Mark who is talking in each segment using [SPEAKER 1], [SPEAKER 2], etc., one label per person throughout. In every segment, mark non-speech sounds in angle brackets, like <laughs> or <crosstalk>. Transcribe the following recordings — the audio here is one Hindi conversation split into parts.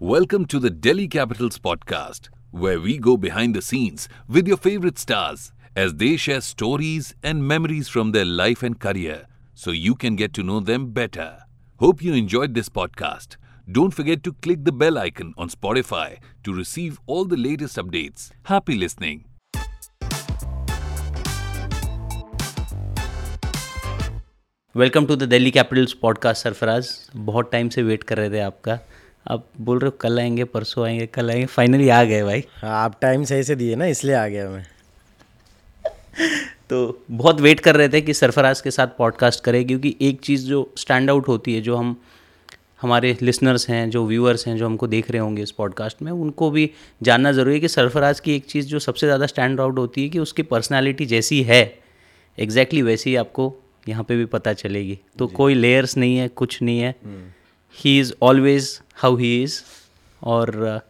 [SPEAKER 1] Welcome to the Delhi Capitals podcast, where we go behind the scenes with your favorite stars as they share stories and memories from their life and career so you can get to know them better. Hope you enjoyed this podcast. Don't forget to click the bell icon on Spotify to receive all the latest updates. Happy listening.
[SPEAKER 2] Welcome to the Delhi Capitals podcast Sarfaraz बहुत टाइम से वेट कर रहे थे आपका आप बोल रहे हो कल आएँगे परसों आएँगे कल आएँगे फाइनली आ गए भाई।
[SPEAKER 3] हाँ आप टाइम सही से दिए ना इसलिए आ गया मैं। <laughs>
[SPEAKER 2] तो बहुत वेट कर रहे थे कि सरफराज के साथ पॉडकास्ट करें क्योंकि एक चीज़ जो स्टैंड आउट होती है जो हम हमारे लिसनर्स हैं जो व्यूअर्स हैं जो हमको देख रहे होंगे इस पॉडकास्ट में उनको भी जानना ज़रूरी है कि सरफराज की एक चीज़ जो सबसे ज़्यादा स्टैंड आउट होती है कि उसकी पर्सनैलिटी जैसी है। एग्जैक्टली exactly वैसी आपको यहाँ पे भी पता चलेगी। तो कोई लेयर्स नहीं है कुछ नहीं है। He is always how he is और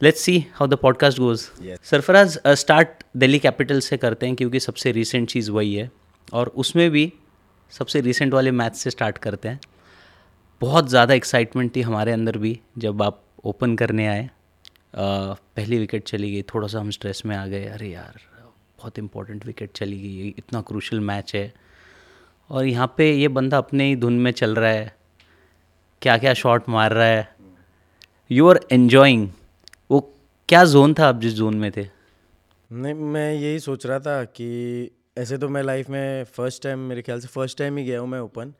[SPEAKER 2] let's see how the podcast goes Sarfaraz start Delhi Capital से करते हैं क्योंकि सबसे रिसेंट चीज़ वही है। और उसमें भी सबसे रिसेंट वाले मैच से स्टार्ट करते हैं। बहुत ज़्यादा एक्साइटमेंट थी हमारे अंदर भी जब आप ओपन करने आए। पहली विकेट चली गई थोड़ा सा हम स्ट्रेस में आ गए। अरे यार बहुत इंपॉर्टेंट विकेट चली गई इतना क्रूशल मैच है। और यहाँ पे ये बंदा अपने ही धुन में चल रहा है। क्या क्या शॉट मार रहा है। यू आर एन्जॉइंग वो क्या जोन था आप जिस जोन में थे?
[SPEAKER 3] नहीं मैं यही सोच रहा था कि ऐसे तो मैं लाइफ में फ़र्स्ट टाइम मेरे ख्याल से फ़र्स्ट टाइम ही गया हूँ मैं ओपन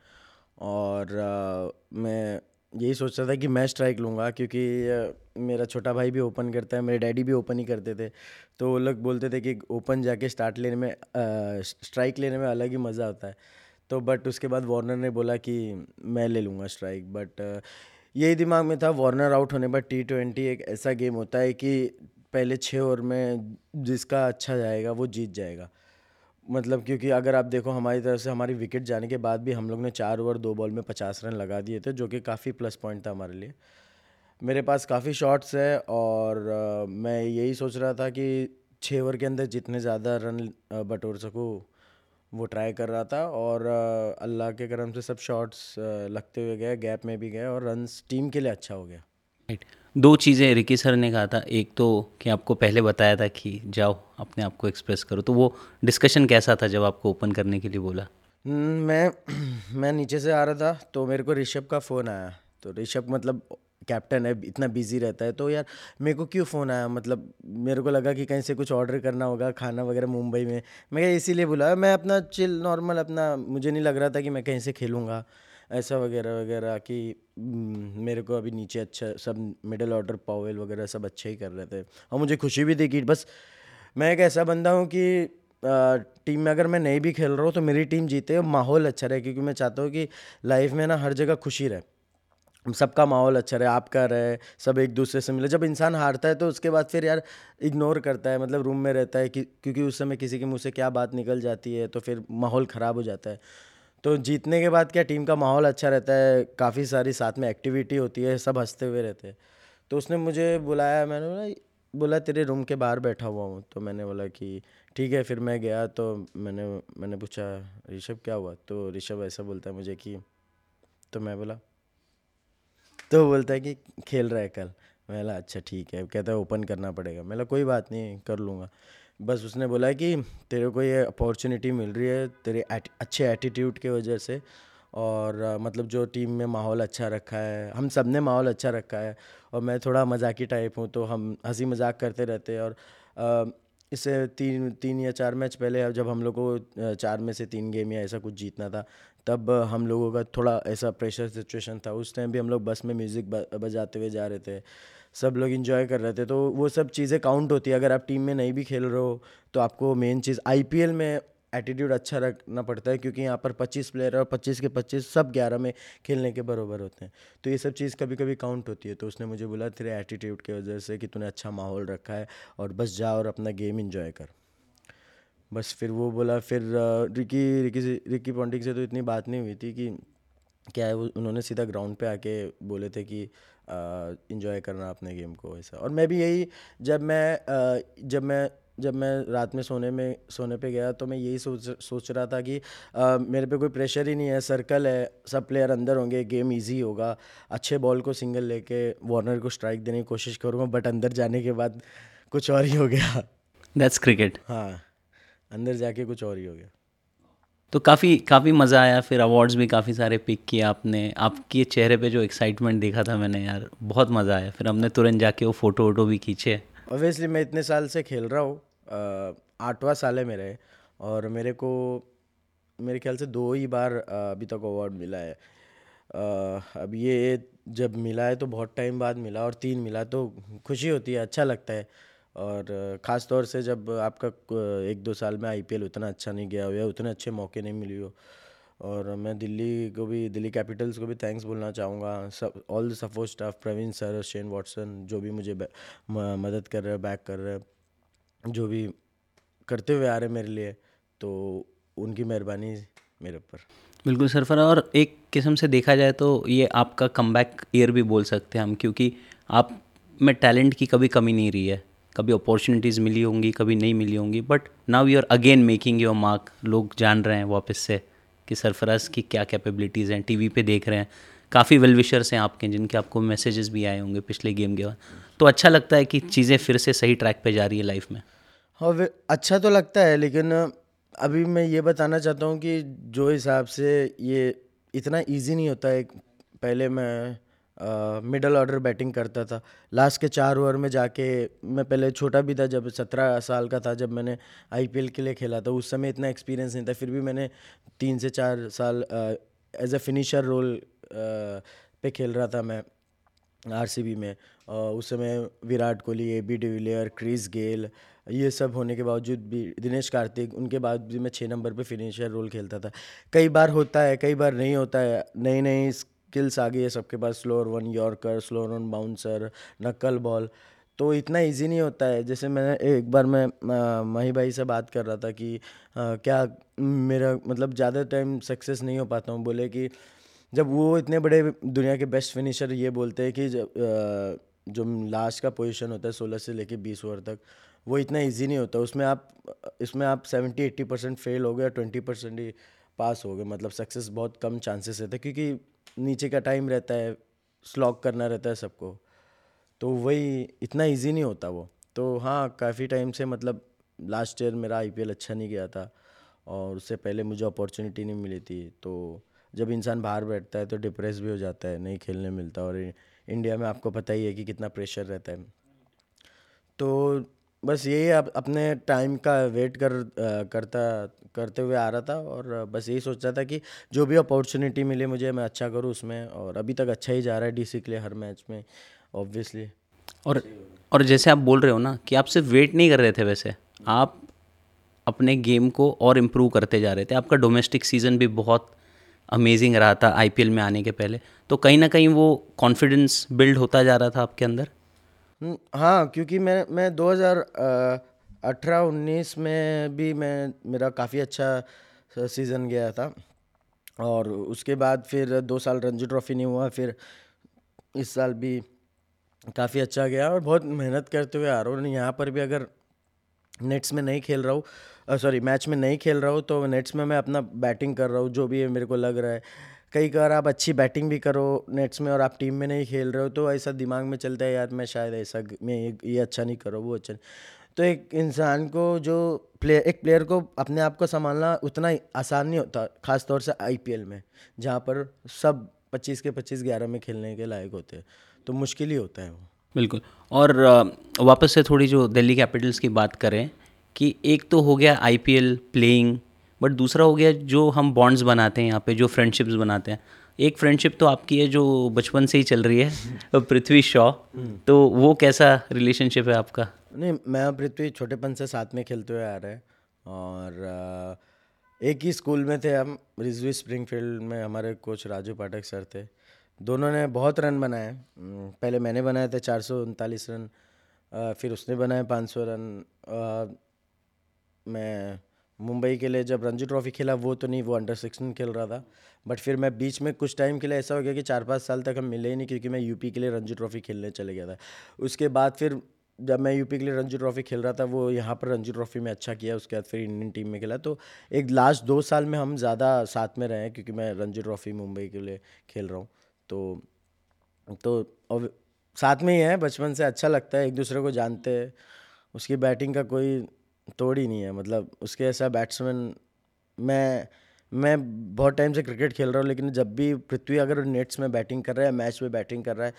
[SPEAKER 3] और आ, मैं यही सोच रहा था कि मैं स्ट्राइक लूँगा क्योंकि मेरा छोटा भाई भी ओपन करता है मेरे डैडी भी ओपन ही करते थे। तो वो लोग बोलते थे कि ओपन जाके स्टार्ट लेने में आ, स्ट्राइक लेने में अलग ही मज़ा आता है। तो बट उसके बाद वार्नर ने बोला कि मैं ले लूँगा स्ट्राइक बट यही दिमाग में था वार्नर आउट होने पर टी ट्वेंटी एक ऐसा गेम होता है कि पहले छः ओवर में जिसका अच्छा जाएगा वो जीत जाएगा। मतलब क्योंकि अगर आप देखो हमारी तरफ़ से हमारी विकेट जाने के बाद भी हम लोग ने चार ओवर दो बॉल में पचास रन लगा दिए थे, जो कि काफ़ी प्लस पॉइंट था हमारे लिए। मेरे पास काफ़ी शॉट्स है और मैं यही सोच रहा था कि छः ओवर के अंदर जितने ज़्यादा रन बटोर सकूँ वो ट्राई कर रहा था और अल्लाह के करम से सब शॉट्स लगते हुए गए गैप में भी गए और रन टीम के लिए अच्छा हो गया।
[SPEAKER 2] राइट दो चीज़ें रिकी सर ने कहा था। एक तो कि आपको पहले बताया था कि जाओ अपने आप को एक्सप्रेस करो। तो वो डिस्कशन कैसा था जब आपको ओपन करने के लिए बोला?
[SPEAKER 3] मैं <clears throat> मैं नीचे से आ रहा था तो मेरे को ऋषभ का फ़ोन आया। तो ऋषभ मतलब कैप्टन है, इतना बिज़ी रहता है तो यार मेरे को क्यों फ़ोन आया? मतलब मेरे को लगा कि कहीं से कुछ ऑर्डर करना होगा, खाना वगैरह मुंबई में। मैं इसीलिए बुलाया, मैं अपना चिल नॉर्मल अपना, मुझे नहीं लग रहा था कि मैं कहीं से खेलूँगा। ऐसा वगैरह वगैरह कि मेरे को अभी नीचे अच्छा सब मिडल ऑर्डर पावेल वगैरह सब अच्छे ही कर रहे थे। और मुझे खुशी भी थी कि बस मैं एक ऐसा बंदा हूँ कि टीम में अगर मैं नहीं भी खेल रहा हूँ तो मेरी टीम जीते माहौल अच्छा रहे, क्योंकि मैं चाहता हूँ कि लाइफ में ना हर जगह खुशी रहे। सबका माहौल अच्छा रहे, आपका रहे, सब एक दूसरे से मिले। जब इंसान हारता है तो उसके बाद फिर यार इग्नोर करता है मतलब रूम में रहता है कि, क्योंकि उस समय किसी के मुँह से क्या बात निकल जाती है तो फिर माहौल ख़राब हो जाता है। तो जीतने के बाद क्या टीम का माहौल अच्छा रहता है, काफ़ी सारी साथ में एक्टिविटी होती है, सब हँसते हुए रहते हैं। तो उसने मुझे बुलाया, मैंने बोला बोला, तेरे रूम के बाहर बैठा हुआ हूँ। तो मैंने बोला कि, ठीक है, फिर मैं गया। तो मैंने मैंने पूछा, ऋषभ, क्या हुआ? तो ऋषभ ऐसा बोलता है मुझे कि तो मैं बोला तो बोलता है कि खेल रहा है कल। मैं बोला अच्छा ठीक है। कहता है, ओपन करना पड़ेगा। मैं कोई बात नहीं, कर लूँगा। बस उसने बोला कि, तेरे को ये अपॉर्चुनिटी मिल रही है तेरे अच्छे एटीट्यूड के वजह से और मतलब जो टीम में माहौल अच्छा रखा है, हम सबने माहौल अच्छा रखा है और मैं थोड़ा मजाकी टाइप हूँ तो हम हँसी मज़ाक करते रहते हैं और इससे तीन तीन या चार मैच पहले जब हम लोग को चार में से तीन गेम या ऐसा कुछ जीतना था तब हम लोगों का थोड़ा ऐसा प्रेशर सिचुएशन था। उस टाइम भी हम लोग बस में म्यूज़िक बजाते हुए जा रहे थे। सब लोग इन्जॉय कर रहे थे। तो वो सब चीज़ें काउंट होती है। अगर आप टीम में नहीं भी खेल रहे हो तो आपको मेन चीज़ आईपीएल में एटीट्यूड अच्छा रखना पड़ता है। क्योंकि यहाँ पर 25 प्लेयर और 25 के 25 सब 11 में खेलने के बराबर होते हैं। तो ये सब चीज़ कभी कभी काउंट होती है। तो उसने मुझे बोला, तेरे एटीट्यूड की वजह से कि तूने अच्छा माहौल रखा है और बस जा और अपना गेम इन्जॉय कर। बस फिर वो बोला फिर रिकी रिकी से रिकी पॉन्टिंग से तो इतनी बात नहीं हुई थी कि क्या है वो उन्होंने सीधा ग्राउंड पे आके बोले थे कि इन्जॉय करना अपने गेम को ऐसा। और मैं भी यही जब मैं आ, जब मैं जब मैं रात में सोने में सोने पे गया तो मैं यही सोच सोच रहा था कि आ, मेरे पे कोई प्रेशर ही नहीं है सर्कल है सब प्लेयर अंदर होंगे गेम इजी होगा अच्छे बॉल को सिंगल लेके वार्नर को स्ट्राइक देने की कोशिश करूँगा बट अंदर जाने के बाद कुछ और ही हो गया।
[SPEAKER 2] दैट्स क्रिकेट
[SPEAKER 3] हाँ। अंदर जाके कुछ और ही हो गया।
[SPEAKER 2] तो काफ़ी काफ़ी मज़ा आया फिर अवार्ड्स भी काफ़ी सारे पिक किए आपने। आपके चेहरे पे जो एक्साइटमेंट देखा था मैंने यार बहुत मज़ा आया। फिर हमने तुरंत जाके वो फ़ोटो वोटो भी खींचे।
[SPEAKER 3] ऑब्वियसली मैं इतने साल से खेल रहा हूँ आठवां साल है मेरे और मेरे को मेरे ख्याल से दो ही बार अभी तक अवार्ड मिला है। अब ये जब मिला है तो बहुत टाइम बाद मिला और तीन मिला तो खुशी होती है अच्छा लगता है। और ख़ास तौर से जब आपका एक दो साल में आईपीएल उतना अच्छा नहीं गया हो या उतने अच्छे मौके नहीं मिली हो, और मैं दिल्ली को भी, दिल्ली कैपिटल्स को भी थैंक्स बोलना चाहूँगा। सब all the support staff Praveen sir Shane Watson जो भी मुझे मदद कर रहे हैं बैक कर रहे हैं, जो भी करते हुए आ रहे मेरे लिए तो उनकी मेहरबानी मेरे ऊपर।
[SPEAKER 2] बिल्कुल सरफरा और एक किस्म से देखा जाए तो ये आपका कम ईयर भी बोल सकते हैं हम, क्योंकि आप में टैलेंट की कभी कमी नहीं रही है। कभी अपॉर्चुनिटीज़ मिली होंगी, कभी नहीं मिली होंगी but now you are again making your mark लोग जान रहे हैं वापस से कि सरफराज की क्या कैपेबिलिटीज़ हैं टीवी पे देख रहे हैं। काफ़ी वेल विशर्स हैं आपके, जिनके आपको मैसेजेस भी आए होंगे पिछले गेम के बाद। तो अच्छा लगता है कि चीज़ें फिर से सही ट्रैक पे जा रही है लाइफ में।
[SPEAKER 3] हाँ अच्छा तो लगता है, लेकिन अभी मैं ये बताना चाहता हूँ कि जो हिसाब से ये इतना ईजी नहीं होता है। पहले मैं मिडल ऑर्डर बैटिंग करता था। लास्ट के चार ओवर में जाके मैं पहले छोटा भी था, जब सत्रह साल का था, जब मैंने आईपीएल के लिए खेला था, उस समय इतना एक्सपीरियंस नहीं था। फिर भी मैंने तीन से चार साल एज ए फिनिशर रोल पे खेल रहा था मैं आरसीबी में। और उस समय Virat Kohli A B de Villiers Chris Gayle ये सब होने के बावजूद भी, दिनेश कार्तिक, उनके बाद भी मैं छः नंबर पे फिनिशर रोल खेलता था। कई बार होता है, कई बार नहीं होता है नई नई स्किल्स आ गई है सबके पास slower one yorker slower one bouncer knuckle ball तो इतना इजी नहीं होता है। जैसे मैंने एक बार मैं माही भाई से बात कर रहा था कि आ, क्या मेरा मतलब ज़्यादा टाइम सक्सेस नहीं हो पाता हूँ? बोले कि जब वो इतने बड़े दुनिया के बेस्ट फिनिशर ये बोलते हैं कि जब जो लास्ट का पोजीशन होता है सोलह से लेके बीस ओवर तक वो इतना इजी नहीं होता। उसमें आप इसमें आप सेवेंटी एट्टी परसेंट फेल हो गए ट्वेंटी परसेंट ही पास हो गए। मतलब सक्सेस बहुत कम चांसेस रहते क्योंकि नीचे का टाइम रहता है स्लॉग करना रहता है सबको। तो वही इतना इजी नहीं होता वो। तो हाँ काफ़ी टाइम से मतलब लास्ट ईयर मेरा आईपीएल अच्छा नहीं गया था और उससे पहले मुझे अपॉर्चुनिटी नहीं मिली थी। तो जब इंसान बाहर बैठता है तो डिप्रेस भी हो जाता है, नहीं खेलने मिलता और इंडिया में आपको पता ही है कि कितना प्रेशर रहता है। तो बस यही आप अपने टाइम का वेट कर करता, करते हुए आ रहा था और बस यही सोच रहा था कि जो भी अपॉर्चुनिटी मिले मुझे, मैं अच्छा करूँ उसमें और अभी तक अच्छा ही जा रहा है डीसी के लिए हर मैच में ऑब्वियसली
[SPEAKER 2] और और जैसे आप बोल रहे हो ना कि आप सिर्फ़ वेट नहीं कर रहे थे वैसे, आप अपने गेम को और इम्प्रूव करते जा रहे थे। आपका डोमेस्टिक सीज़न भी बहुत अमेजिंग रहा था आईपीएल में आने के पहले। तो कहीं ना कहीं वो कॉन्फिडेंस बिल्ड होता जा रहा था आपके अंदर?
[SPEAKER 3] हम्म, हाँ क्योंकि मैं मैं 2018 19 में भी मैं मेरा काफ़ी अच्छा सीज़न गया था। और उसके बाद फिर दो साल रणजी ट्रॉफी नहीं हुआ फिर इस साल भी काफ़ी अच्छा गया और बहुत मेहनत करते हुए आ रहा हूँ। यहाँ पर भी अगर नेट्स में नहीं खेल रहा हूँ सॉरी मैच में नहीं खेल रहा हूँ तो नेट्स में मैं अपना बैटिंग कर रहा हूँ जो भी है मेरे को लग रहा है। कई बार आप अच्छी बैटिंग भी करो नेट्स में और आप टीम में नहीं खेल रहे हो तो ऐसा दिमाग में चलता है, यार, मैं शायद ऐसा मैं ये ये अच्छा नहीं करो, वो अच्छा तो एक इंसान को जो प्लेयर एक प्लेयर को अपने आप को संभालना उतना ही आसान नहीं होता ख़ास तौर से आईपीएल में, जहाँ पर सब पच्चीस के पच्चीस ग्यारह में खेलने के लायक होते हैं तो मुश्किल ही होता है वो।
[SPEAKER 2] बिल्कुल। और वापस से थोड़ी जो दिल्ली कैपिटल्स की बात करें, कि एक तो हो गया आईपीएल प्लेइंग बट दूसरा हो गया जो हम बॉन्ड्स बनाते हैं यहाँ पे जो फ्रेंडशिप्स बनाते हैं। एक फ्रेंडशिप तो आपकी है जो बचपन से ही चल रही है <laughs> पृथ्वी शॉ। तो वो कैसा रिलेशनशिप है आपका?
[SPEAKER 3] नहीं मैं पृथ्वी छोटेपन से साथ में खेलते हुए आ रहे हैं। और एक ही स्कूल में थे हम रिजवी स्प्रिंगफील्ड में हमारे कोच राजू पाठक सर थे। दोनों ने बहुत रन बनाए। पहले मैंने बनाए थे चार सौ उनतालीस रन फिर उसने बनाए पाँच सौ रन मैं मुंबई के लिए जब रणजी ट्रॉफी खेला, वो तो नहीं, वो अंडर सिक्सटीन खेल रहा था। बट फिर मैं बीच में कुछ टाइम के लिए ऐसा हो गया कि चार पाँच साल तक हम मिले ही नहीं क्योंकि मैं यूपी के लिए रणजी ट्रॉफी खेलने चले गया था। उसके बाद फिर जब मैं यूपी के लिए रणजी ट्रॉफी खेल रहा था, वो यहाँ पर रणजी ट्रॉफी में अच्छा किया, उसके बाद फिर इंडियन टीम में खेला। तो एक लास्ट दो साल में हम ज़्यादा साथ में रहे हैं क्योंकि मैं रणजी ट्रॉफी मुंबई के लिए खेल रहा हूँ। तो तो अब साथ में ही है, बचपन से अच्छा लगता है, एक दूसरे को जानते हैं। उसकी बैटिंग का कोई तोड़ नहीं है। मतलब उसके ऐसा बैट्समैन मैं मैं बहुत टाइम से क्रिकेट खेल रहा हूँ, लेकिन जब भी पृथ्वी अगर नेट्स में बैटिंग कर रहा है मैच में बैटिंग कर रहा है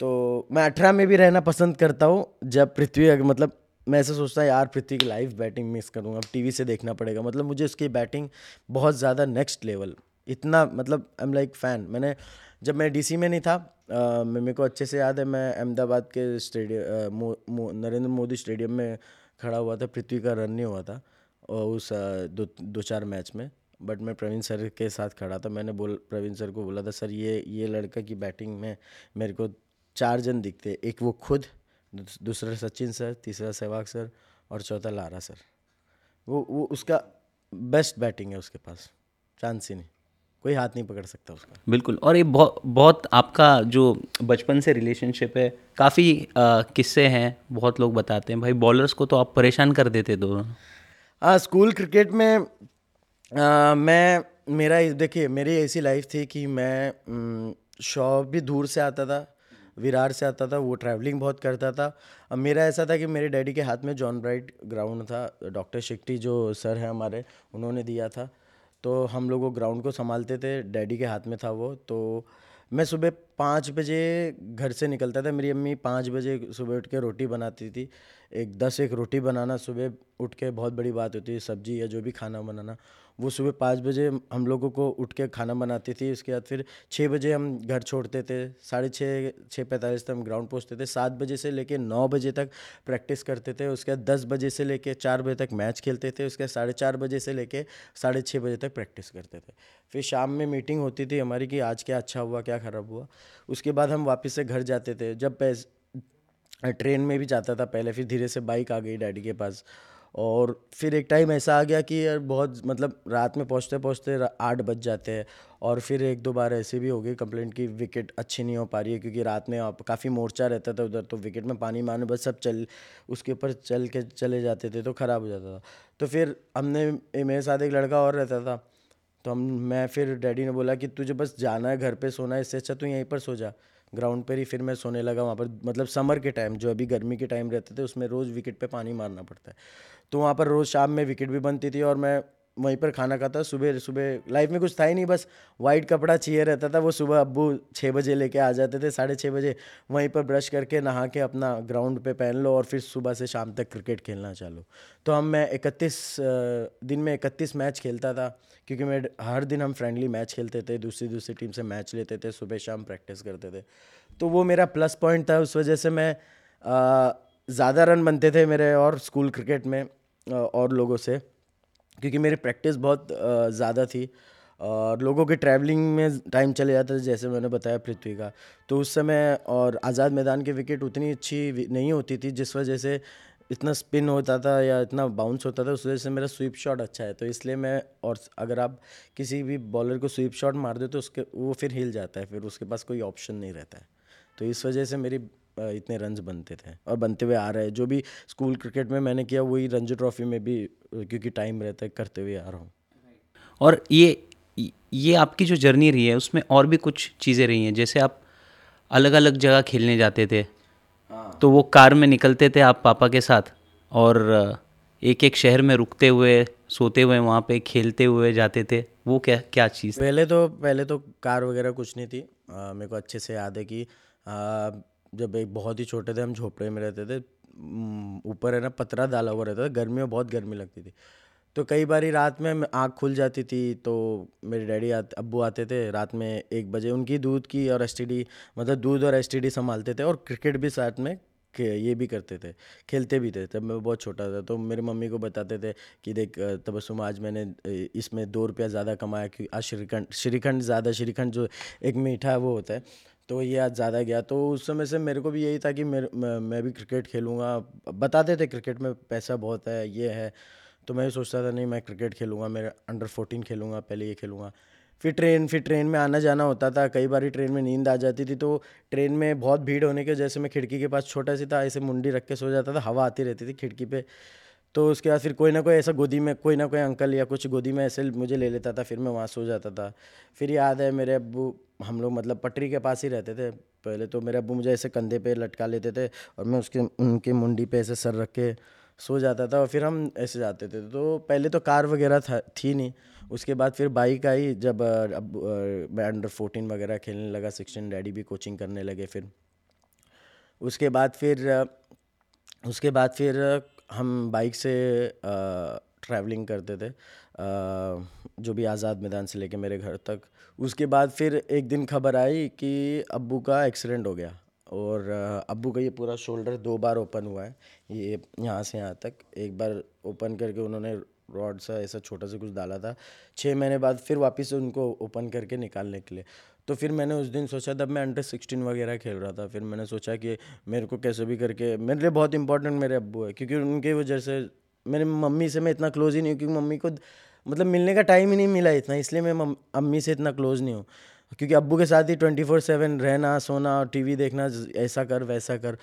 [SPEAKER 3] तो मैं अठारह में भी रहना पसंद करता हूँ। जब पृथ्वी अगर मतलब मैं ऐसा सोचता यार पृथ्वी की लाइव बैटिंग मिस करूँगा, अब टीवी से देखना पड़ेगा। मतलब मुझे उसकी बैटिंग बहुत ज़्यादा नेक्स्ट लेवल इतना मतलब आई एम लाइक फ़ैन मैंने, जब मैं डीसी में नहीं था मेरे को अच्छे से याद है, मैं अहमदाबाद के स्टेडियम नरेंद्र मोदी स्टेडियम में खड़ा हुआ था, पृथ्वी का रन नहीं हुआ था, और उस दो दो चार मैच में। बट मैं प्रवीण सर के साथ खड़ा था। मैंने बोल, प्रवीण सर को बोला था, सर, ये ये लड़का की बैटिंग में मेरे को चार जन दिखते एक वो खुद दूसरा सचिन सर, तीसरा सहवाग सर, और चौथा लारा सर। वो वो उसका बेस्ट बैटिंग है उसके पास। चांस ही नहीं। कोई हाथ नहीं पकड़ सकता उसका।
[SPEAKER 2] बिल्कुल और ये बहुत बहुत आपका जो बचपन से रिलेशनशिप है काफ़ी किस्से हैं बहुत लोग बताते हैं। भाई बॉलर्स को तो आप परेशान कर देते दोनों
[SPEAKER 3] हाँ स्कूल क्रिकेट में आ, मैं मेरा देखिए मेरी ऐसी लाइफ थी कि मैं शॉप भी दूर से आता था विरार से आता था वो ट्रैवलिंग बहुत करता था। अब मेरा ऐसा था कि मेरे डैडी के हाथ में जॉन ब्राइट ग्राउंड था डॉक्टर शिक्टी जो सर हैं हमारे उन्होंने दिया था। तो हम लोग वो ग्राउंड को संभालते थे डैडी के हाथ में था वो तो मैं सुबह पाँच बजे घर से निकलता था। मेरी अम्मी पाँच बजे सुबह उठ के रोटी बनाती थी। एक दस एक रोटी बनाना, सुबह उठ के बहुत बड़ी बात होती है, सब्ज़ी या जो भी खाना बनाना। वो सुबह पाँच बजे हम लोगों को उठ के खाना बनाती थी। उसके बाद फिर छः बजे हम घर छोड़ते थे। साढ़े छः छः पैंतालीस तक हम ग्राउंड पहुँचते थे। सात बजे से लेकर नौ बजे तक प्रैक्टिस करते थे। उसके बाद दस बजे से लेकर चार बजे तक मैच खेलते थे। उसके बाद साढ़े चार बजे से लेकर साढ़े छः बजे तक प्रैक्टिस करते थे। फिर शाम में मीटिंग होती थी हमारी कि आज क्या अच्छा हुआ, क्या ख़राब हुआ। उसके बाद हम वापस से घर जाते थे। जब ट्रेन में भी जाता था पहले, फिर धीरे से बाइक आ गई डैडी के पास। और फिर एक टाइम ऐसा आ गया कि यार बहुत मतलब रात में पहुँचते पहुँचते आठ बज जाते हैं और फिर एक दो बार ऐसे भी हो गई कंप्लेंट की विकेट अच्छी नहीं हो पा रही है क्योंकि रात में काफ़ी मोर्चा रहता था उधर तो विकेट में पानी मारने बस सब चल, उसके ऊपर चल के चले जाते थे तो ख़राब हो जाता था। तो फिर हमने, मेरे साथ एक लड़का और रहता था तो हम, मैं फिर डैडी ने बोला कि तुझे बस जाना है, घर पे सोना है, इससे अच्छा तू यहीं पर सो जा। ग्राउंड पर ही फिर मैं सोने लगा वहाँ पर। मतलब समर के टाइम, जो अभी गर्मी के टाइम रहते थे, उसमें रोज़ विकेट पे पानी मारना पड़ता है। तो वहाँ पर रोज़ शाम में विकेट भी बनती थी और मैं वहीं पर खाना खाता, सुबह सुबह लाइफ में कुछ था ही नहीं, बस वाइट कपड़ा चाहिए रहता था, वो सुबह अब्बू छः बजे लेके आ जाते थे, साढ़े छः बजे वहीं पर ब्रश करके नहा के अपना ग्राउंड पे पहन लो और फिर सुबह से शाम तक क्रिकेट खेलना चालू। तो हम मैं इकतीस दिन में इकतीस मैच खेलता था, क्योंकि मैं हर दिन हम फ्रेंडली मैच खेलते थे, दूसरी दूसरी टीम से मैच लेते थे, सुबह शाम प्रैक्टिस करते थे। तो वो मेरा प्लस पॉइंट था, उस वजह से मैं ज़्यादा रन बनते थे मेरे और स्कूल क्रिकेट में और लोगों से। क्योंकि मेरी प्रैक्टिस बहुत ज़्यादा थी और लोगों के ट्रैवलिंग में टाइम चले जाता था, जैसे मैंने बताया पृथ्वी का। तो उस समय और आज़ाद मैदान की विकेट उतनी अच्छी नहीं होती थी, जिस वजह से इतना स्पिन होता था या इतना बाउंस होता था, उस वजह से मेरा स्वीप शॉट अच्छा है। तो इसलिए मैं और अगर आप किसी भी बॉलर को स्वीप शॉट मार दो तो उसके, वो फिर हिल जाता है, फिर उसके पास कोई ऑप्शन नहीं रहता है। तो इस वजह से मेरी इतने रन्स बनते थे और बनते हुए आ रहे हैं। जो भी स्कूल क्रिकेट में मैंने किया वही रणजी ट्रॉफी में भी क्योंकि टाइम रहता है करते हुए आ रहा हूँ।
[SPEAKER 2] और ये ये आपकी जो जर्नी रही है उसमें और भी कुछ चीज़ें रही हैं? जैसे आप अलग अलग जगह खेलने जाते थे हाँ। तो वो कार में निकलते थे आप पापा के साथ? और एक एक शहर में रुकते हुए सोते हुए वहाँ पे खेलते हुए जाते थे वो क्या क्या चीज़
[SPEAKER 3] पहले तो पहले तो कार वगैरह कुछ नहीं थी। मेरे को अच्छे से याद है कि आ, जब एक बहुत ही छोटे थे, हम झोपड़े में रहते थे ऊपर है ना, पतरा डाला हुआ रहता था गर्मी में बहुत गर्मी लगती थी। तो कई बार रात में आँख खुल जाती थी तो मेरे डैडी आते, अब्बू आते थे, रात में एक बजे उनकी दूध की और एसटीडी मतलब दूध और एसटीडी संभालते थे और क्रिकेट भी साथ में ये भी करते थे, खेलते भी थे तब मैं बहुत छोटा था तो मेरी मम्मी को बताते थे कि देख तबसुम आज मैंने इसमें दो रुपया ज़्यादा कमाया क्योंकि आज श्रीखंड श्रीखंड ज़्यादा, श्रीखंड जो एक मीठा वो होता है तो ये आज ज़्यादा गया। तो उस समय से मेरे को भी यही था कि मेरे, मैं भी क्रिकेट खेलूँगा। बताते थे क्रिकेट में पैसा बहुत है, ये है। तो मैं सोचता था, नहीं, मैं क्रिकेट खेलूँगा, मेरे अंडर फोर्टीन खेलूँगा, पहले ये खेलूँगा। फिर ट्रेन फिर ट्रेन में आना जाना होता था, कई बार ट्रेन में नींद आ जाती थी। तो ट्रेन में बहुत भीड़ होने की वजह से मैं खिड़की के पास छोटा सी था, ऐसे मुंडी रख के सो जाता था, हवा आती रहती थी खिड़की पे। तो उसके बाद फिर कोई ना कोई ऐसा गोदी में, कोई ना कोई अंकल या कुछ गोदी में ऐसे मुझे ले लेता था, फिर मैं वहाँ सो जाता था। फिर याद है मेरे अब्बू, हम लोग मतलब पटरी के पास ही रहते थे पहले तो। मेरे अबू मुझे ऐसे कंधे पे लटका लेते थे और मैं उसके, उनके मुंडी पे ऐसे सर रख के सो जाता था और फिर हम ऐसे जाते थे। तो पहले तो कार वगैरह था, थी नहीं। उसके बाद फिर बाइक आई जब अब मैं अंडर फोर्टीन वगैरह खेलने लगा सिक्सटीन डैडी भी कोचिंग करने लगे फिर। उसके बाद फिर, उसके बाद फिर हम बाइक से ट्रैवलिंग करते थे जो भी आज़ाद मैदान से लेके मेरे घर तक। उसके बाद फिर एक दिन खबर आई कि अब्बू का एक्सीडेंट हो गया और अब्बू का ये पूरा शोल्डर दो बार ओपन हुआ है। ये यहाँ से यहाँ तक एक बार ओपन करके उन्होंने रॉड सा ऐसा छोटा सा कुछ डाला था। छः महीने बाद फिर वापस उनको ओपन करके निकालने के लिए। तो फिर मैंने उस दिन सोचा, तब मैं अंडर सिक्सटीन वगैरह खेल रहा था। फिर मैंने सोचा कि मेरे को कैसे भी करके, मेरे लिए बहुत इंपॉर्टेंट मेरे अब्बू है, क्योंकि उनकी वजह से मेरे मम्मी से मैं इतना क्लोज ही नहीं हूँ, क्योंकि मम्मी को मतलब मिलने का टाइम ही नहीं मिला इतना, इसलिए मैं अम्मी से इतना क्लोज नहीं हूँ। क्योंकि अब्बू के साथ ही ट्वेंटी फोर सेवन रहना, सोना टीवी देखना ऐसा कर, वैसा कर।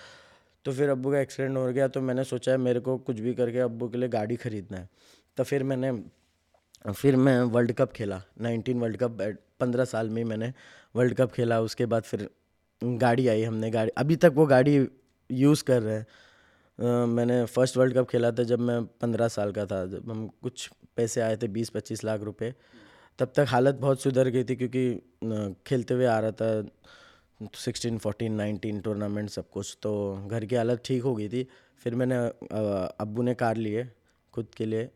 [SPEAKER 3] तो फिर अब्बू का एक्सीडेंट हो गया तो मैंने सोचा है मेरे को कुछ भी करके अब्बू के लिए गाड़ी ख़रीदना है। तो फिर मैंने फिर मैं वर्ल्ड कप खेला, नाइनटीन वर्ल्ड कप पंद्रह साल में मैंने वर्ल्ड कप खेला, उसके बाद फिर गाड़ी आई हमने, गाड़ी, अभी तक वो गाड़ी यूज़ कर रहे हैं। मैंने फ़र्स्ट वर्ल्ड कप खेला था जब मैं पंद्रह साल का था, जब हम कुछ पैसे आए थे बीस पच्चीस लाख रुपए, तब तक हालत बहुत सुधर गई थी क्योंकि खेलते हुए आ रहा था सिक्सटीन फोर्टीन नाइनटीन टूर्नामेंट सब कुछ तो घर की हालत ठीक हो गई थी। फिर मैंने अब्बू ने कार लिए खुद के लिए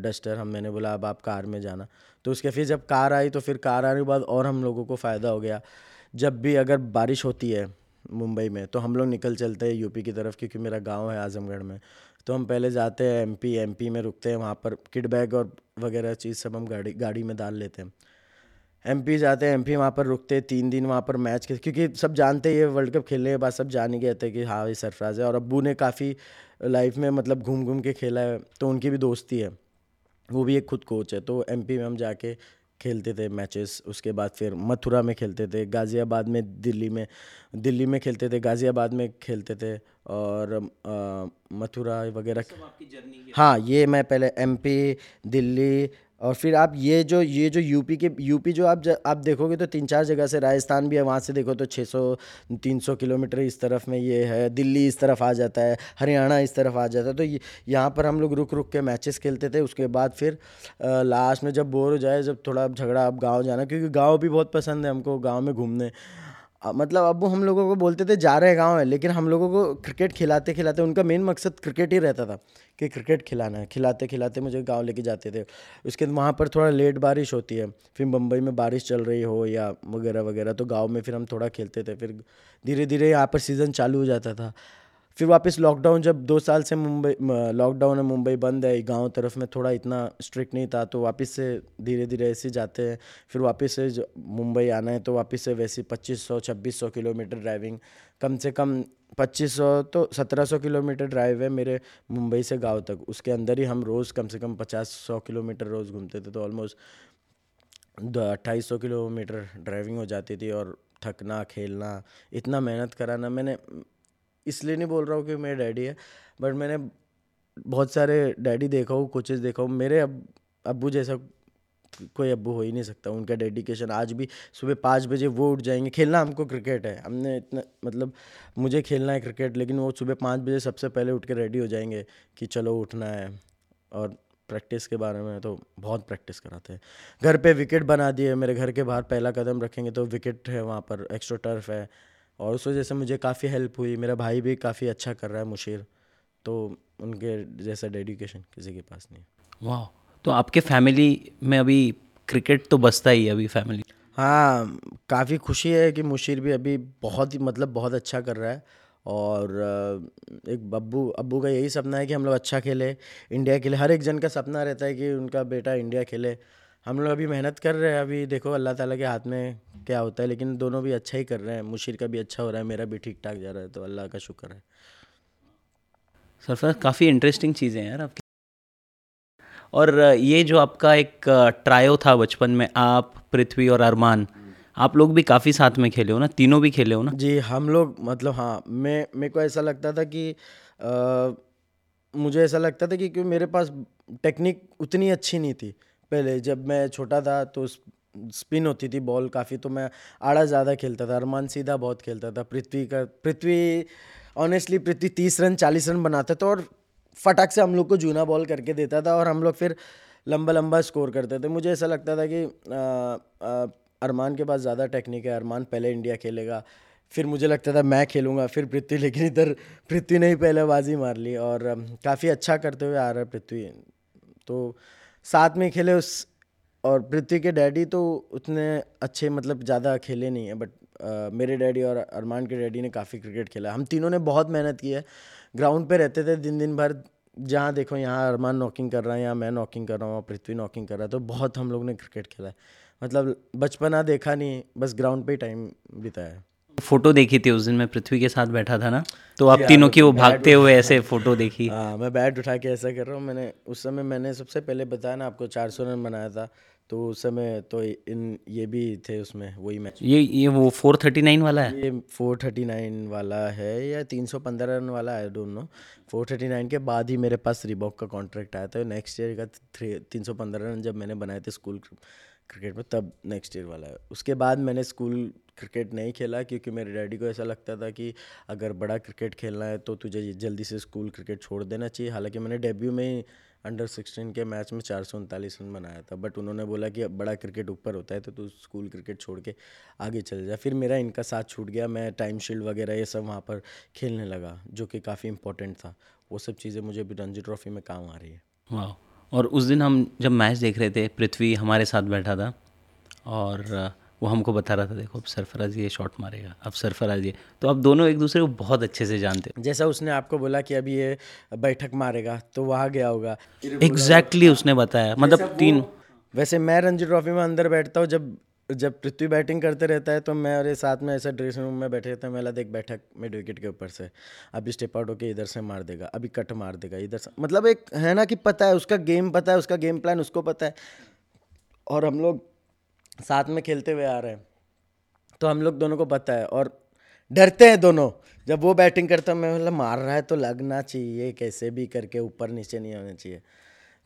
[SPEAKER 3] डस्टर, हम, मैंने बोला, अब आप कार में जाना। तो उसके फिर जब कार आई तो फिर कार आने के बाद और हम लोगों को फ़ायदा हो गया। जब भी अगर बारिश होती है मुंबई में तो हम लोग निकल चलते हैं यूपी की तरफ़, क्योंकि मेरा गाँव है आजमगढ़ में। तो हम पहले जाते हैं एमपी एमपी में रुकते हैं, वहाँ पर किट बैग और वगैरह चीज़ सब हम गाड़ी गाड़ी में डाल लेते हैं। एमपी जाते हैं एमपी वहाँ पर रुकते तीन दिन वहाँ पर मैच के क्योंकि सब जानते हैं ये वर्ल्ड कप खेलने के बाद सब जान ही गए थे कि हाँ ये सरफराज है। और अब्बू ने काफ़ी लाइफ में मतलब घूम घूम के खेला है तो उनकी भी दोस्ती है। वो भी एक खुद कोच है तो एमपी में हम जाके खेलते थे मैचेस उसके बाद फिर मथुरा में खेलते थे गाज़ियाबाद में दिल्ली में दिल्ली में खेलते थे गाज़ियाबाद में खेलते थे और मथुरा वगैरह हाँ ये मैं पहले एमपी दिल्ली और फिर आप ये जो ये जो यूपी के यूपी जो आप ज, आप देखोगे तो तीन चार जगह से राजस्थान भी है वहाँ से देखो तो 600 300 किलोमीटर इस तरफ़ में ये है दिल्ली इस तरफ़ आ जाता है हरियाणा इस तरफ़ आ जाता है। तो यहाँ पर हम लोग रुक रुक के मैचेस खेलते थे उसके बाद फिर लास्ट में जब बोर हो जाए जब थोड़ा झगड़ा अब गाँव जाना क्योंकि गाँव भी बहुत पसंद है हमको गाँव में घूमने। मतलब अब हम लोगों को बोलते थे, जा रहे गाँव है लेकिन हम लोगों को क्रिकेट खिलाते खिलाते उनका मेन मकसद क्रिकेट ही रहता था कि क्रिकेट खिलाना है। खिलाते खिलाते मुझे गाँव लेके जाते थे। उसके बाद वहाँ पर थोड़ा लेट बारिश होती है, फिर मुंबई में बारिश चल रही हो या वगैरह वगैरह तो गाँव में फिर हम थोड़ा खेलते थे। फिर धीरे धीरे यहाँ पर सीज़न चालू हो जाता था। फिर वापस लॉकडाउन जब दो साल से मुंबई लॉकडाउन है, मुंबई बंद है, गाँव तरफ़ में थोड़ा इतना स्ट्रिक्ट नहीं था तो वापस से धीरे धीरे ऐसे जाते हैं। फिर वापस से मुंबई आना है तो वापस से वैसे पच्चीस सौ, छब्बीस सौ किलोमीटर ड्राइविंग कम से कम पच्चीस सौ तो सत्रह सौ किलोमीटर ड्राइव है मेरे मुंबई से गाँव तक। उसके अंदर ही हम रोज़ कम से कम पचास सौ किलोमीटर रोज़ घूमते थे तो ऑलमोस्ट अट्ठाईस किलोमीटर ड्राइविंग हो जाती थी और थकना, खेलना, इतना मेहनत कराना मैंने। इसलिए नहीं बोल रहा हूँ कि मेरे डैडी है बट मैंने बहुत सारे डैडी देखा हूँ कोचेज देखा हूँ। मेरे अब अबू जैसा कोई अबू हो ही नहीं सकता, उनका डेडिकेशन आज भी सुबह पाँच बजे वो उठ जाएँगे। खेलना हमको क्रिकेट है, हमने इतना मतलब मुझे खेलना है क्रिकेट लेकिन वो सुबह पाँच बजे सबसे पहले उठ के रेडी हो जाएँगे कि चलो उठना है, और प्रैक्टिस के बारे में तो बहुत प्रैक्टिस कराते हैं। घर पे विकेट बना दिए, मेरे घर के बाहर पहला कदम रखेंगे तो विकेट है वहाँ पर एक्स्ट्रा टर्फ है। और उस वजह से मुझे काफ़ी हेल्प हुई। मेरा भाई भी काफ़ी अच्छा कर रहा है मुशीर तो उनके जैसा डेडिकेशन किसी के पास नहीं
[SPEAKER 2] वाह तो आपके फैमिली में अभी क्रिकेट तो बसता ही है अभी फैमिली
[SPEAKER 3] हाँ काफ़ी खुशी है कि मुशीर भी अभी बहुत ही मतलब बहुत अच्छा कर रहा है। और एक बब्बू अब्बू का यही सपना है कि हम लोग अच्छा खेले। इंडिया के लिए हर एक जन का सपना रहता है कि उनका बेटा इंडिया खेले। हम लोग अभी मेहनत कर रहे हैं अभी देखो अल्लाह ताला के हाथ में क्या होता है लेकिन दोनों भी अच्छा ही कर रहे हैं मुशीर का भी अच्छा हो रहा है मेरा भी ठीक ठाक जा रहा है तो अल्लाह का शुक्र है।
[SPEAKER 2] सरफराज काफ़ी इंटरेस्टिंग चीज़ें हैं यार आपकी। और ये जो आपका एक ट्रायो था बचपन में आप पृथ्वी और अरमान आप लोग भी काफ़ी साथ में खेले हो ना? तीनों भी खेले हो ना?
[SPEAKER 3] जी हम लोग मतलब हाँ मैं मेरे को ऐसा लगता था कि अ, मुझे ऐसा लगता था कि क्यों मेरे पास टेक्निक उतनी अच्छी नहीं थी। पहले जब मैं छोटा था तो स्पिन होती थी बॉल काफ़ी तो मैं आड़ा ज़्यादा खेलता था, अरमान सीधा बहुत खेलता था, पृथ्वी का, पृथ्वी ऑनेस्टली पृथ्वी तीस रन, चालीस रन बनाता था और फटाक से हम लोग को जूना बॉल करके देता था और हम लोग फिर लंबा लंबा स्कोर करते थे। मुझे ऐसा लगता था कि अरमान के पास ज़्यादा टेक्निक है, अरमान पहले इंडिया खेलेगा, फिर मुझे लगता था मैं खेलूँगा, फिर पृथ्वी, लेकिन इधर पृथ्वी ने ही पहले बाजी मार ली और काफ़ी अच्छा करते हुए आ रहा है पृथ्वी। तो साथ में खेले उस, और पृथ्वी के डैडी तो उतने अच्छे मतलब ज़्यादा खेले नहीं है बट मेरे डैडी और अरमान के डैडी ने काफ़ी क्रिकेट खेला। हम तीनों ने बहुत मेहनत की है। ग्राउंड पे रहते थे दिन दिन भर, जहाँ देखो यहाँ अरमान नॉकिंग कर रहा है, यहाँ मैं नॉकिंग कर रहा हूँ, पृथ्वी नॉकिंग कर रहा है तो बहुत हम लोग ने क्रिकेट खेला है। मतलब बचपना देखा नहीं, बस ग्राउंड पे ही टाइम बिताया है।
[SPEAKER 2] फ़ोटो देखी थी उस दिन मैं पृथ्वी के साथ बैठा था ना तो आप तीनों की वो भागते हुए ऐसे फ़ोटो देखी।
[SPEAKER 3] हाँ मैं बैट उठा के ऐसा कर रहा हूँ मैंने उस समय मैंने सबसे पहले बताया ना आपको 400 रन बनाया था तो उस समय तो इन ये भी थे उसमें वही मैच
[SPEAKER 2] ये ये वो 439 वाला है?
[SPEAKER 3] ये 439 वाला है या 315 रन वाला है डोंट नो 439 के बाद ही मेरे पास रिबॉक का कॉन्ट्रैक्ट आया था नेक्स्ट ईयर का थ्री तीन सौ पंद्रह रन जब मैंने बनाए थे स्कूल क्रिकेट में तब नेक्स्ट ईयर वाला है। उसके बाद मैंने स्कूल क्रिकेट नहीं खेला क्योंकि मेरे डैडी को ऐसा लगता था कि अगर बड़ा क्रिकेट खेलना है तो तुझे जल्दी से स्कूल क्रिकेट छोड़ देना चाहिए। हालाँकि मैंने डेब्यू में ही अंडर सिक्सटीन के मैच में चार सौ उनतालीस रन बनाया था बट उन्होंने बोला कि बड़ा क्रिकेट ऊपर होता है तो तू स्कूल क्रिकेट छोड़ के आगे चल जा। फिर मेरा इनका साथ छूट गया, मैं टाइम शील्ड वगैरह ये सब वहाँ पर खेलने लगा, जो कि काफ़ी इंपॉर्टेंट था। वो सब चीज़ें मुझे भी रणजी ट्रॉफी में काम आ रही है।
[SPEAKER 2] वाह। और उस दिन हम जब मैच देख रहे थे, पृथ्वी हमारे साथ बैठा था और वो हमको बता रहा था देखो अब सरफराज ये शॉट मारेगा अब सरफराज ये। तो आप दोनों एक दूसरे को बहुत अच्छे से जानते हैं।
[SPEAKER 3] जैसा उसने आपको बोला कि अभी ये बैठक मारेगा तो वहाँ गया होगा।
[SPEAKER 2] एग्जैक्टली exactly उसने बताया मतलब तीन
[SPEAKER 3] वैसे मैं रणजी ट्रॉफी में अंदर बैठता हूँ जब जब पृथ्वी बैटिंग करते रहता है तो मैं और ये साथ में ऐसा ड्रेसिंग रूम में बैठे रहते हैं मेला देख बैठक मिड विकेट के ऊपर से। अभी स्टेप आउट होके इधर से मार देगा अभी कट मार देगा इधर से। मतलब एक है ना कि पता है उसका गेम पता है उसका गेम प्लान उसको पता है। और हम लोग साथ में खेलते हुए आ रहे हैं। तो हम लोग दोनों को पता है और डरते हैं दोनों। जब वो बैटिंग करता है, मैं मतलब मार रहा है तो लगना चाहिए, कैसे भी करके ऊपर नीचे नहीं होना चाहिए।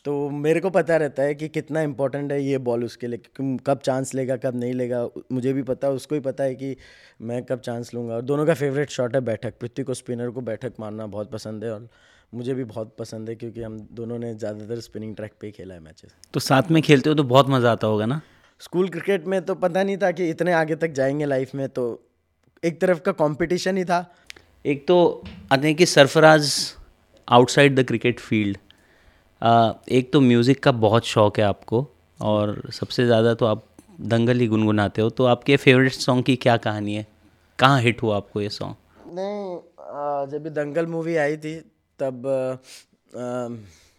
[SPEAKER 3] तो मेरे को पता रहता है कि कितना इंपॉर्टेंट है ये बॉल उसके लिए कब चांस लेगा, कब नहीं लेगा। मुझे भी पता है उसको भी पता है कि मैं कब चांस लूँगा। और दोनों का फेवरेट शॉट है बैठक। पृथ्वी को स्पिनर को बैठक मारना बहुत पसंद है और मुझे भी बहुत पसंद है, क्योंकि हम दोनों ने ज़्यादातर स्पिनिंग ट्रैक पे ही खेला है मैचेस
[SPEAKER 2] तो साथ में खेलते हो तो बहुत मज़ा आता होगा ना?
[SPEAKER 3] स्कूल क्रिकेट में तो पता नहीं था कि इतने आगे तक जाएँगे लाइफ में तो एक तरफ़ का कंपटीशन ही था।
[SPEAKER 2] एक तो आते हैं कि Sarfaraz outside the cricket field एक तो म्यूज़िक का बहुत शौक है आपको और सबसे ज़्यादा तो आप दंगल ही गुनगुनाते हो तो आपके फेवरेट सॉन्ग की क्या कहानी है? कहाँ हिट हुआ आपको ये सॉन्ग
[SPEAKER 3] नहीं जब भी दंगल मूवी आई थी तब आ,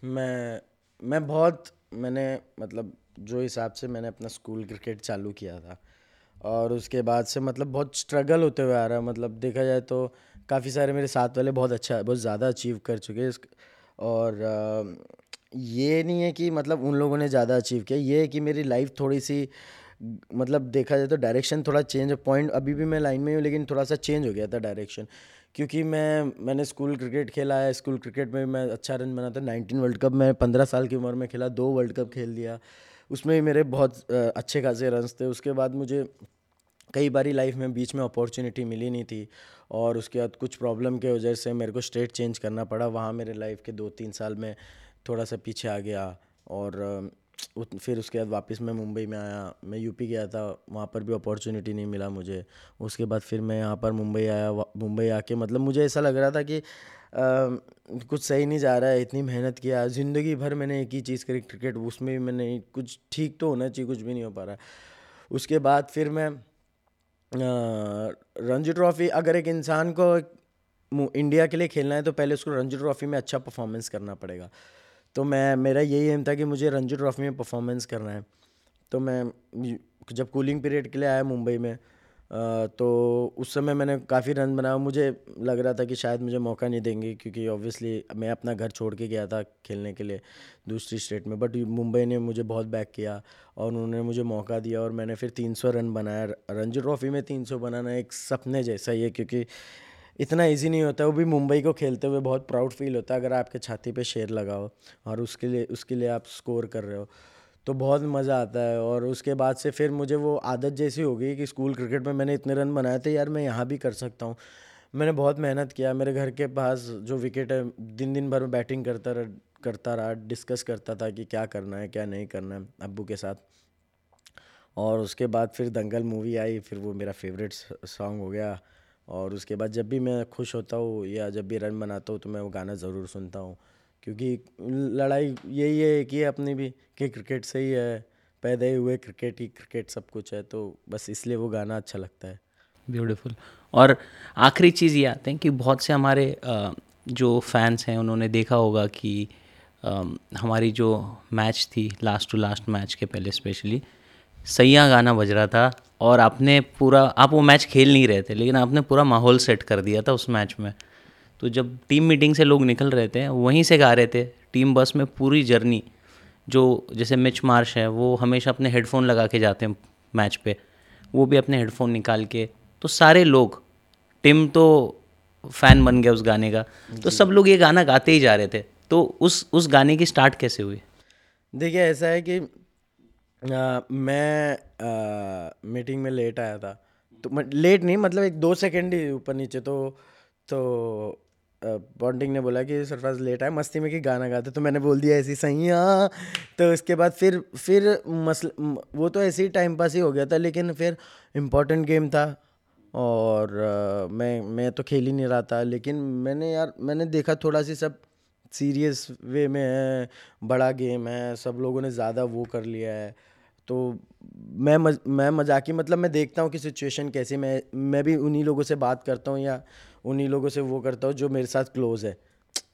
[SPEAKER 3] मैं मैं बहुत मैंने मतलब जो हिसाब से मैंने अपना स्कूल क्रिकेट चालू किया था। और उसके बाद से मतलब बहुत स्ट्रगल होते हुए आ रहा है। मतलब देखा जाए तो काफ़ी सारे मेरे साथ वाले बहुत अच्छा बहुत ज़्यादा अचीव कर चुके हैं और ये नहीं है कि मतलब उन लोगों ने ज़्यादा अचीव किया। ये है कि मेरी लाइफ थोड़ी सी मतलब देखा जाए तो डायरेक्शन थोड़ा चेंज पॉइंट अभी भी मैं लाइन में हूँ लेकिन थोड़ा सा चेंज हो गया था डायरेक्शन क्योंकि मैं, मैंने स्कूल क्रिकेट खेला है। स्कूल क्रिकेट में मैं अच्छा रन बना था। नाइनटीन वर्ल्ड कप मैं पंद्रह साल की उम्र में खेला, दो वर्ल्ड कप खेल दिया। उसमें भी मेरे बहुत अच्छे खासे रन्स थे। उसके बाद मुझे कई बारी लाइफ में बीच में अपॉर्चुनिटी मिली नहीं थी और उसके बाद कुछ प्रॉब्लम के वजह से मेरे को स्टेट चेंज करना पड़ा। वहाँ मेरे लाइफ के दो तीन साल में थोड़ा सा पीछे आ गया और फिर उसके बाद वापस मैं मुंबई में आया। मैं यूपी गया था, वहाँ पर भी अपॉर्चुनिटी नहीं मिला मुझे। उसके बाद फिर मैं यहाँ पर मुंबई आया। मुंबई आके मतलब मुझे ऐसा लग रहा था कि कुछ सही नहीं जा रहा है, इतनी मेहनत किया, ज़िंदगी भर मैंने एक ही चीज़ करी, क्रिकेट, उसमें भी मैंने कुछ ठीक तो होना चाहिए, कुछ भी नहीं हो पा रहा उसके बाद फिर मैं रणजी ट्रॉफी, अगर एक इंसान को इंडिया के लिए खेलना है तो पहले उसको रणजी ट्रॉफी में अच्छा परफॉर्मेंस करना पड़ेगा। तो मैं, मेरा यही एम था कि मुझे रणजी ट्रॉफी में परफॉर्मेंस करना है। तो मैं, जब कूलिंग पीरियड के लिए आया मुंबई में तो उस समय मैंने काफ़ी रन बनाया। मुझे लग रहा था कि शायद मुझे मौका नहीं देंगे, क्योंकि ऑब्वियसली मैं अपना घर छोड़ के गया था खेलने के लिए दूसरी स्टेट में। बट मुंबई ने मुझे बहुत बैक किया और उन्होंने मुझे मौका दिया और मैंने फिर 300 रन बनाया। रणजी ट्रॉफी में 300 बनाना एक सपने जैसा ही है, क्योंकि इतना इजी नहीं होता। वो भी मुंबई को खेलते हुए बहुत प्राउड फील होता है, अगर आपके छाती पे शेर लगाओ और उसके लिए उसके लिए आप स्कोर कर रहे हो। तो बहुत मज़ा आता है और उसके बाद से फिर मुझे वो आदत जैसी हो गई कि स्कूल क्रिकेट में मैंने इतने रन बनाए थे, यार मैं यहाँ भी कर सकता हूँ। मैंने बहुत मेहनत किया, मेरे घर के पास जो विकेट है दिन दिन भर में बैटिंग करता रहा करता रहा डिस्कस करता था कि क्या करना है, क्या नहीं करना है अब्बू के साथ। और उसके बाद फिर दंगल मूवी आई, फिर वो मेरा फेवरेट सॉन्ग हो गया। और उसके बाद जब भी मैं खुश होता हूँ या जब भी रन बनाता हूँ तो मैं वो गाना ज़रूर सुनता हूँ। क्योंकि लड़ाई यही है कि अपनी भी, कि क्रिकेट से ही है पैदा ही हुए, क्रिकेट ही क्रिकेट सब कुछ है तो बस इसलिए वो गाना अच्छा लगता है।
[SPEAKER 2] ब्यूटीफुल और आखिरी चीज़ ये आते हैं कि बहुत से हमारे जो फैंस हैं, उन्होंने देखा होगा कि हमारी जो मैच थी लास्ट टू लास्ट मैच के पहले स्पेशली सैया गाना बज रहा था और आपने पूरा, आप वो मैच खेल नहीं रहे थे, लेकिन आपने पूरा माहौल सेट कर दिया था उस मैच में। तो जब टीम मीटिंग से लोग निकल रहे थे वहीं से गा रहे थे टीम बस में पूरी जर्नी जो जैसे मिच मार्श है वो हमेशा अपने हेडफोन लगा के जाते हैं मैच पे। वो भी अपने हेडफोन निकाल के तो सारे लोग टिम तो फ़ैन बन गया उस गाने का। तो सब लोग ये गाना गाते ही जा रहे थे। तो उस उस गाने की स्टार्ट कैसे हुई?
[SPEAKER 3] देखिए ऐसा है कि आ, मैं आ, मीटिंग में लेट आया था। तो लेट नहीं मतलब एक दो सेकेंड ही ऊपर नीचे तो तो बॉन्डिंग ने बोला कि सरफराज लेट आए मस्ती में कि गाना गाते तो मैंने बोल दिया ऐसी सही हाँ। तो उसके बाद फिर फिर मसल वो तो ऐसे ही टाइम पास ही हो गया था लेकिन फिर इम्पोर्टेंट गेम था। और आ, मैं मैं तो खेल ही नहीं रहा था लेकिन मैंने यार मैंने देखा थोड़ा सी सब सीरियस वे में है बड़ा गेम है सब लोगों ने ज़्यादा वो कर लिया है। तो मैं मज, मैं मजाकी मतलब मैं देखता हूँ कि सिचुएशन कैसी मैं मैं भी उन्हीं लोगों से बात करता हूँ या उन्हीं लोगों से वो करता हूँ जो मेरे साथ क्लोज़ है।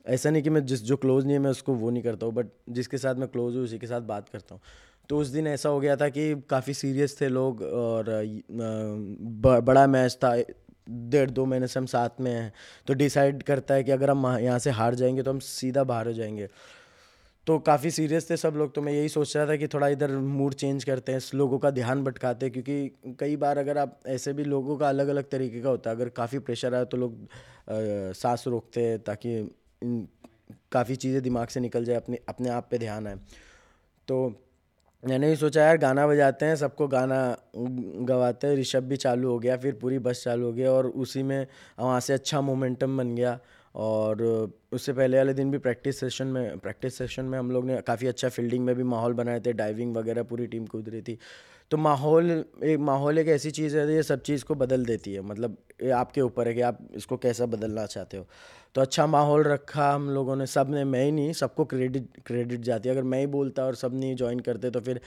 [SPEAKER 3] ऐसा नहीं कि मैं जिस, जो क्लोज़ नहीं है, मैं उसको वो नहीं करता हूँ बट जिसके साथ मैं क्लोज़ हूँ, उसी के साथ बात करता हूँ। तो उस दिन ऐसा हो गया था कि काफ़ी सीरियस थे लोग और बड़ा मैच था, डेढ़ दो महीने से हम साथ में हैं। तो डिसाइड करता है कि अगर हम यहाँ से हार जाएँगे तो हम सीधा बाहर हो जाएँगे। तो काफ़ी सीरियस थे सब लोग तो मैं यही सोच रहा था कि थोड़ा इधर मूड चेंज करते हैं, लोगों का ध्यान भटकाते हैं, क्योंकि कई बार अगर आप ऐसे भी लोगों का अलग अलग तरीके का होता है, अगर काफ़ी प्रेशर आए तो लोग सांस रोकते हैं ताकि काफ़ी चीज़ें दिमाग से निकल जाए, अपने अपने आप पे ध्यान आए। तो मैंने भी सोचा यार गाना बजाते हैं, सबको गाना गवाते हैं ऋषभ भी चालू हो गया, फिर पूरी बस चालू हो गया और उसी में वहाँ से अच्छा मोमेंटम बन गया। और उससे पहले वाले दिन भी प्रैक्टिस सेशन में प्रैक्टिस सेशन में हम लोग ने काफ़ी अच्छा फील्डिंग में भी माहौल बनाए थे डाइविंग वगैरह पूरी टीम कूद रही थी। तो माहौल, एक माहौल एक ऐसी चीज़ है, ये सब चीज़ को बदल देती है। मतलब ये आपके ऊपर है कि आप इसको कैसा बदलना चाहते हो। तो अच्छा माहौल रखा हम लोगों ने, सबने, मैं ही नहीं, सबको क्रेडिट क्रेडिट जाती है। अगर मैं ही बोलता और सब नहीं ज्वाइन करते तो फिर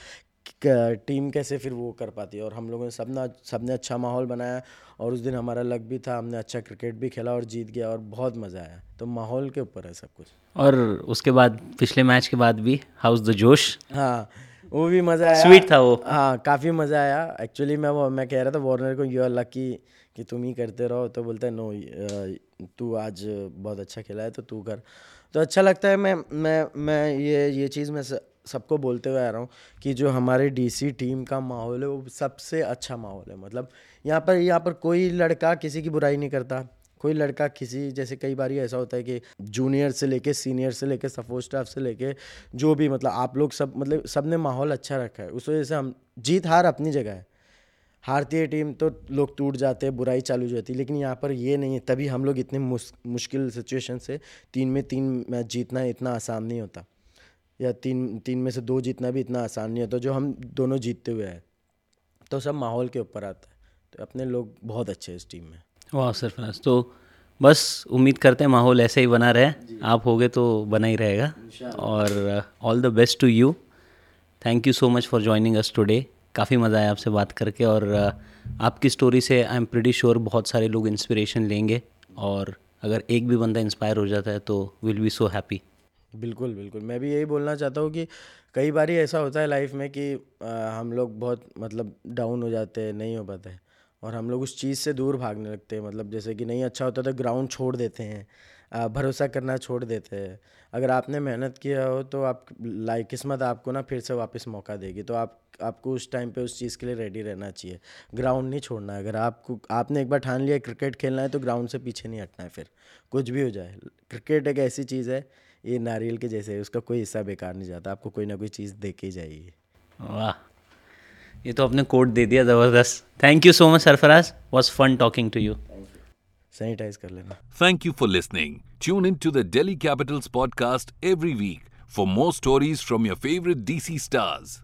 [SPEAKER 3] टीम कैसे फिर वो कर पाती है? और हम लोगों ने सब ना सबने अच्छा माहौल बनाया और उस दिन हमारा लक भी था हमने अच्छा क्रिकेट भी खेला और जीत गया और बहुत मज़ा आया। तो माहौल के ऊपर है सब कुछ।
[SPEAKER 2] और उसके बाद पिछले मैच के बाद भी हाउस द जोश
[SPEAKER 3] हाँ वो भी मज़ा आया।
[SPEAKER 2] स्वीट था वो।
[SPEAKER 3] हाँ काफ़ी मज़ा आया। एक्चुअली मैं वो मैं कह रहा था वार्नर को यू आर लकी कि तुम ही करते रहो। तो बोलता है नो तू आज बहुत अच्छा खेला है तो तू कर। तो अच्छा लगता है मैं मैं मैं ये ये चीज़ मैं सबको बोलते हुए आ रहा हूँ कि जो हमारे डीसी टीम का माहौल है, वो सबसे अच्छा माहौल है। मतलब यहाँ पर यहाँ पर कोई लड़का किसी की बुराई नहीं करता। कोई लड़का किसी, जैसे कई बार ऐसा होता है कि जूनियर से लेके सीनियर से लेके सपोर्ट स्टाफ से लेके जो भी मतलब आप लोग सब मतलब सबने माहौल अच्छा रखा है। उस वजह से हम, जीत हार अपनी जगह है। हारती है टीम तो लोग टूट जाते हैं, बुराई चालू हो जाती है, लेकिन यहाँ पर ये नहीं है। तभी हम लोग इतने मुश्किल सिचुएशन से तीन में तीन मैच जीतना इतना आसान नहीं होता। या तीन तीन में से दो जीतना भी इतना आसान नहीं होता जो हम दोनों जीतते हुए हैं तो सब माहौल के ऊपर आता है। तो अपने लोग बहुत अच्छे हैं इस टीम में।
[SPEAKER 2] वाह सरफराज। तो बस उम्मीद करते हैं माहौल ऐसे ही बना रहे। आप होगे तो बना ही रहेगा। और all the best to you thank you so much for joining us today काफ़ी मज़ा आया आपसे बात करके। और uh, आपकी स्टोरी से आई एम प्रिटी श्योर बहुत सारे लोग इंस्पिरेशन लेंगे। और अगर एक भी बंदा इंस्पायर हो जाता है तो विल बी सो हैप्पी
[SPEAKER 3] बिल्कुल बिल्कुल। मैं भी यही बोलना चाहता हूँ कि कई बार ऐसा होता है लाइफ में कि हम लोग बहुत मतलब डाउन हो जाते हैं, नहीं हो पाता और हम लोग उस चीज़ से दूर भागने लगते हैं मतलब जैसे कि नहीं अच्छा होता तो ग्राउंड छोड़ देते हैं भरोसा करना छोड़ देते हैं। अगर आपने मेहनत किया हो तो आप लाइक किस्मत आपको ना फिर से वापस मौका देगी तो आप, आपको उस टाइम पे उस चीज़ के लिए रेडी रहना चाहिए। ग्राउंड नहीं छोड़ना है अगर आपको, आपने एक बार ठान लिया, क्रिकेट खेलना है तो ग्राउंड से पीछे नहीं हटना है फिर, कुछ भी हो जाए। क्रिकेट एक ऐसी चीज़ है ये नारियल के जैसे है उसका कोई हिस्सा बेकार नहीं जाता आपको कोई ना कोई चीज़ दे के जाएगी
[SPEAKER 2] वाह ये तो आपने कोड दे दिया ज़बरदस्त। Thank you so much Sarfaraz. Was fun talking to you
[SPEAKER 3] sanitize कर लेना।
[SPEAKER 1] Thank you for listening tune in to the Delhi Capitals podcast every week for more stories from your favourite DC stars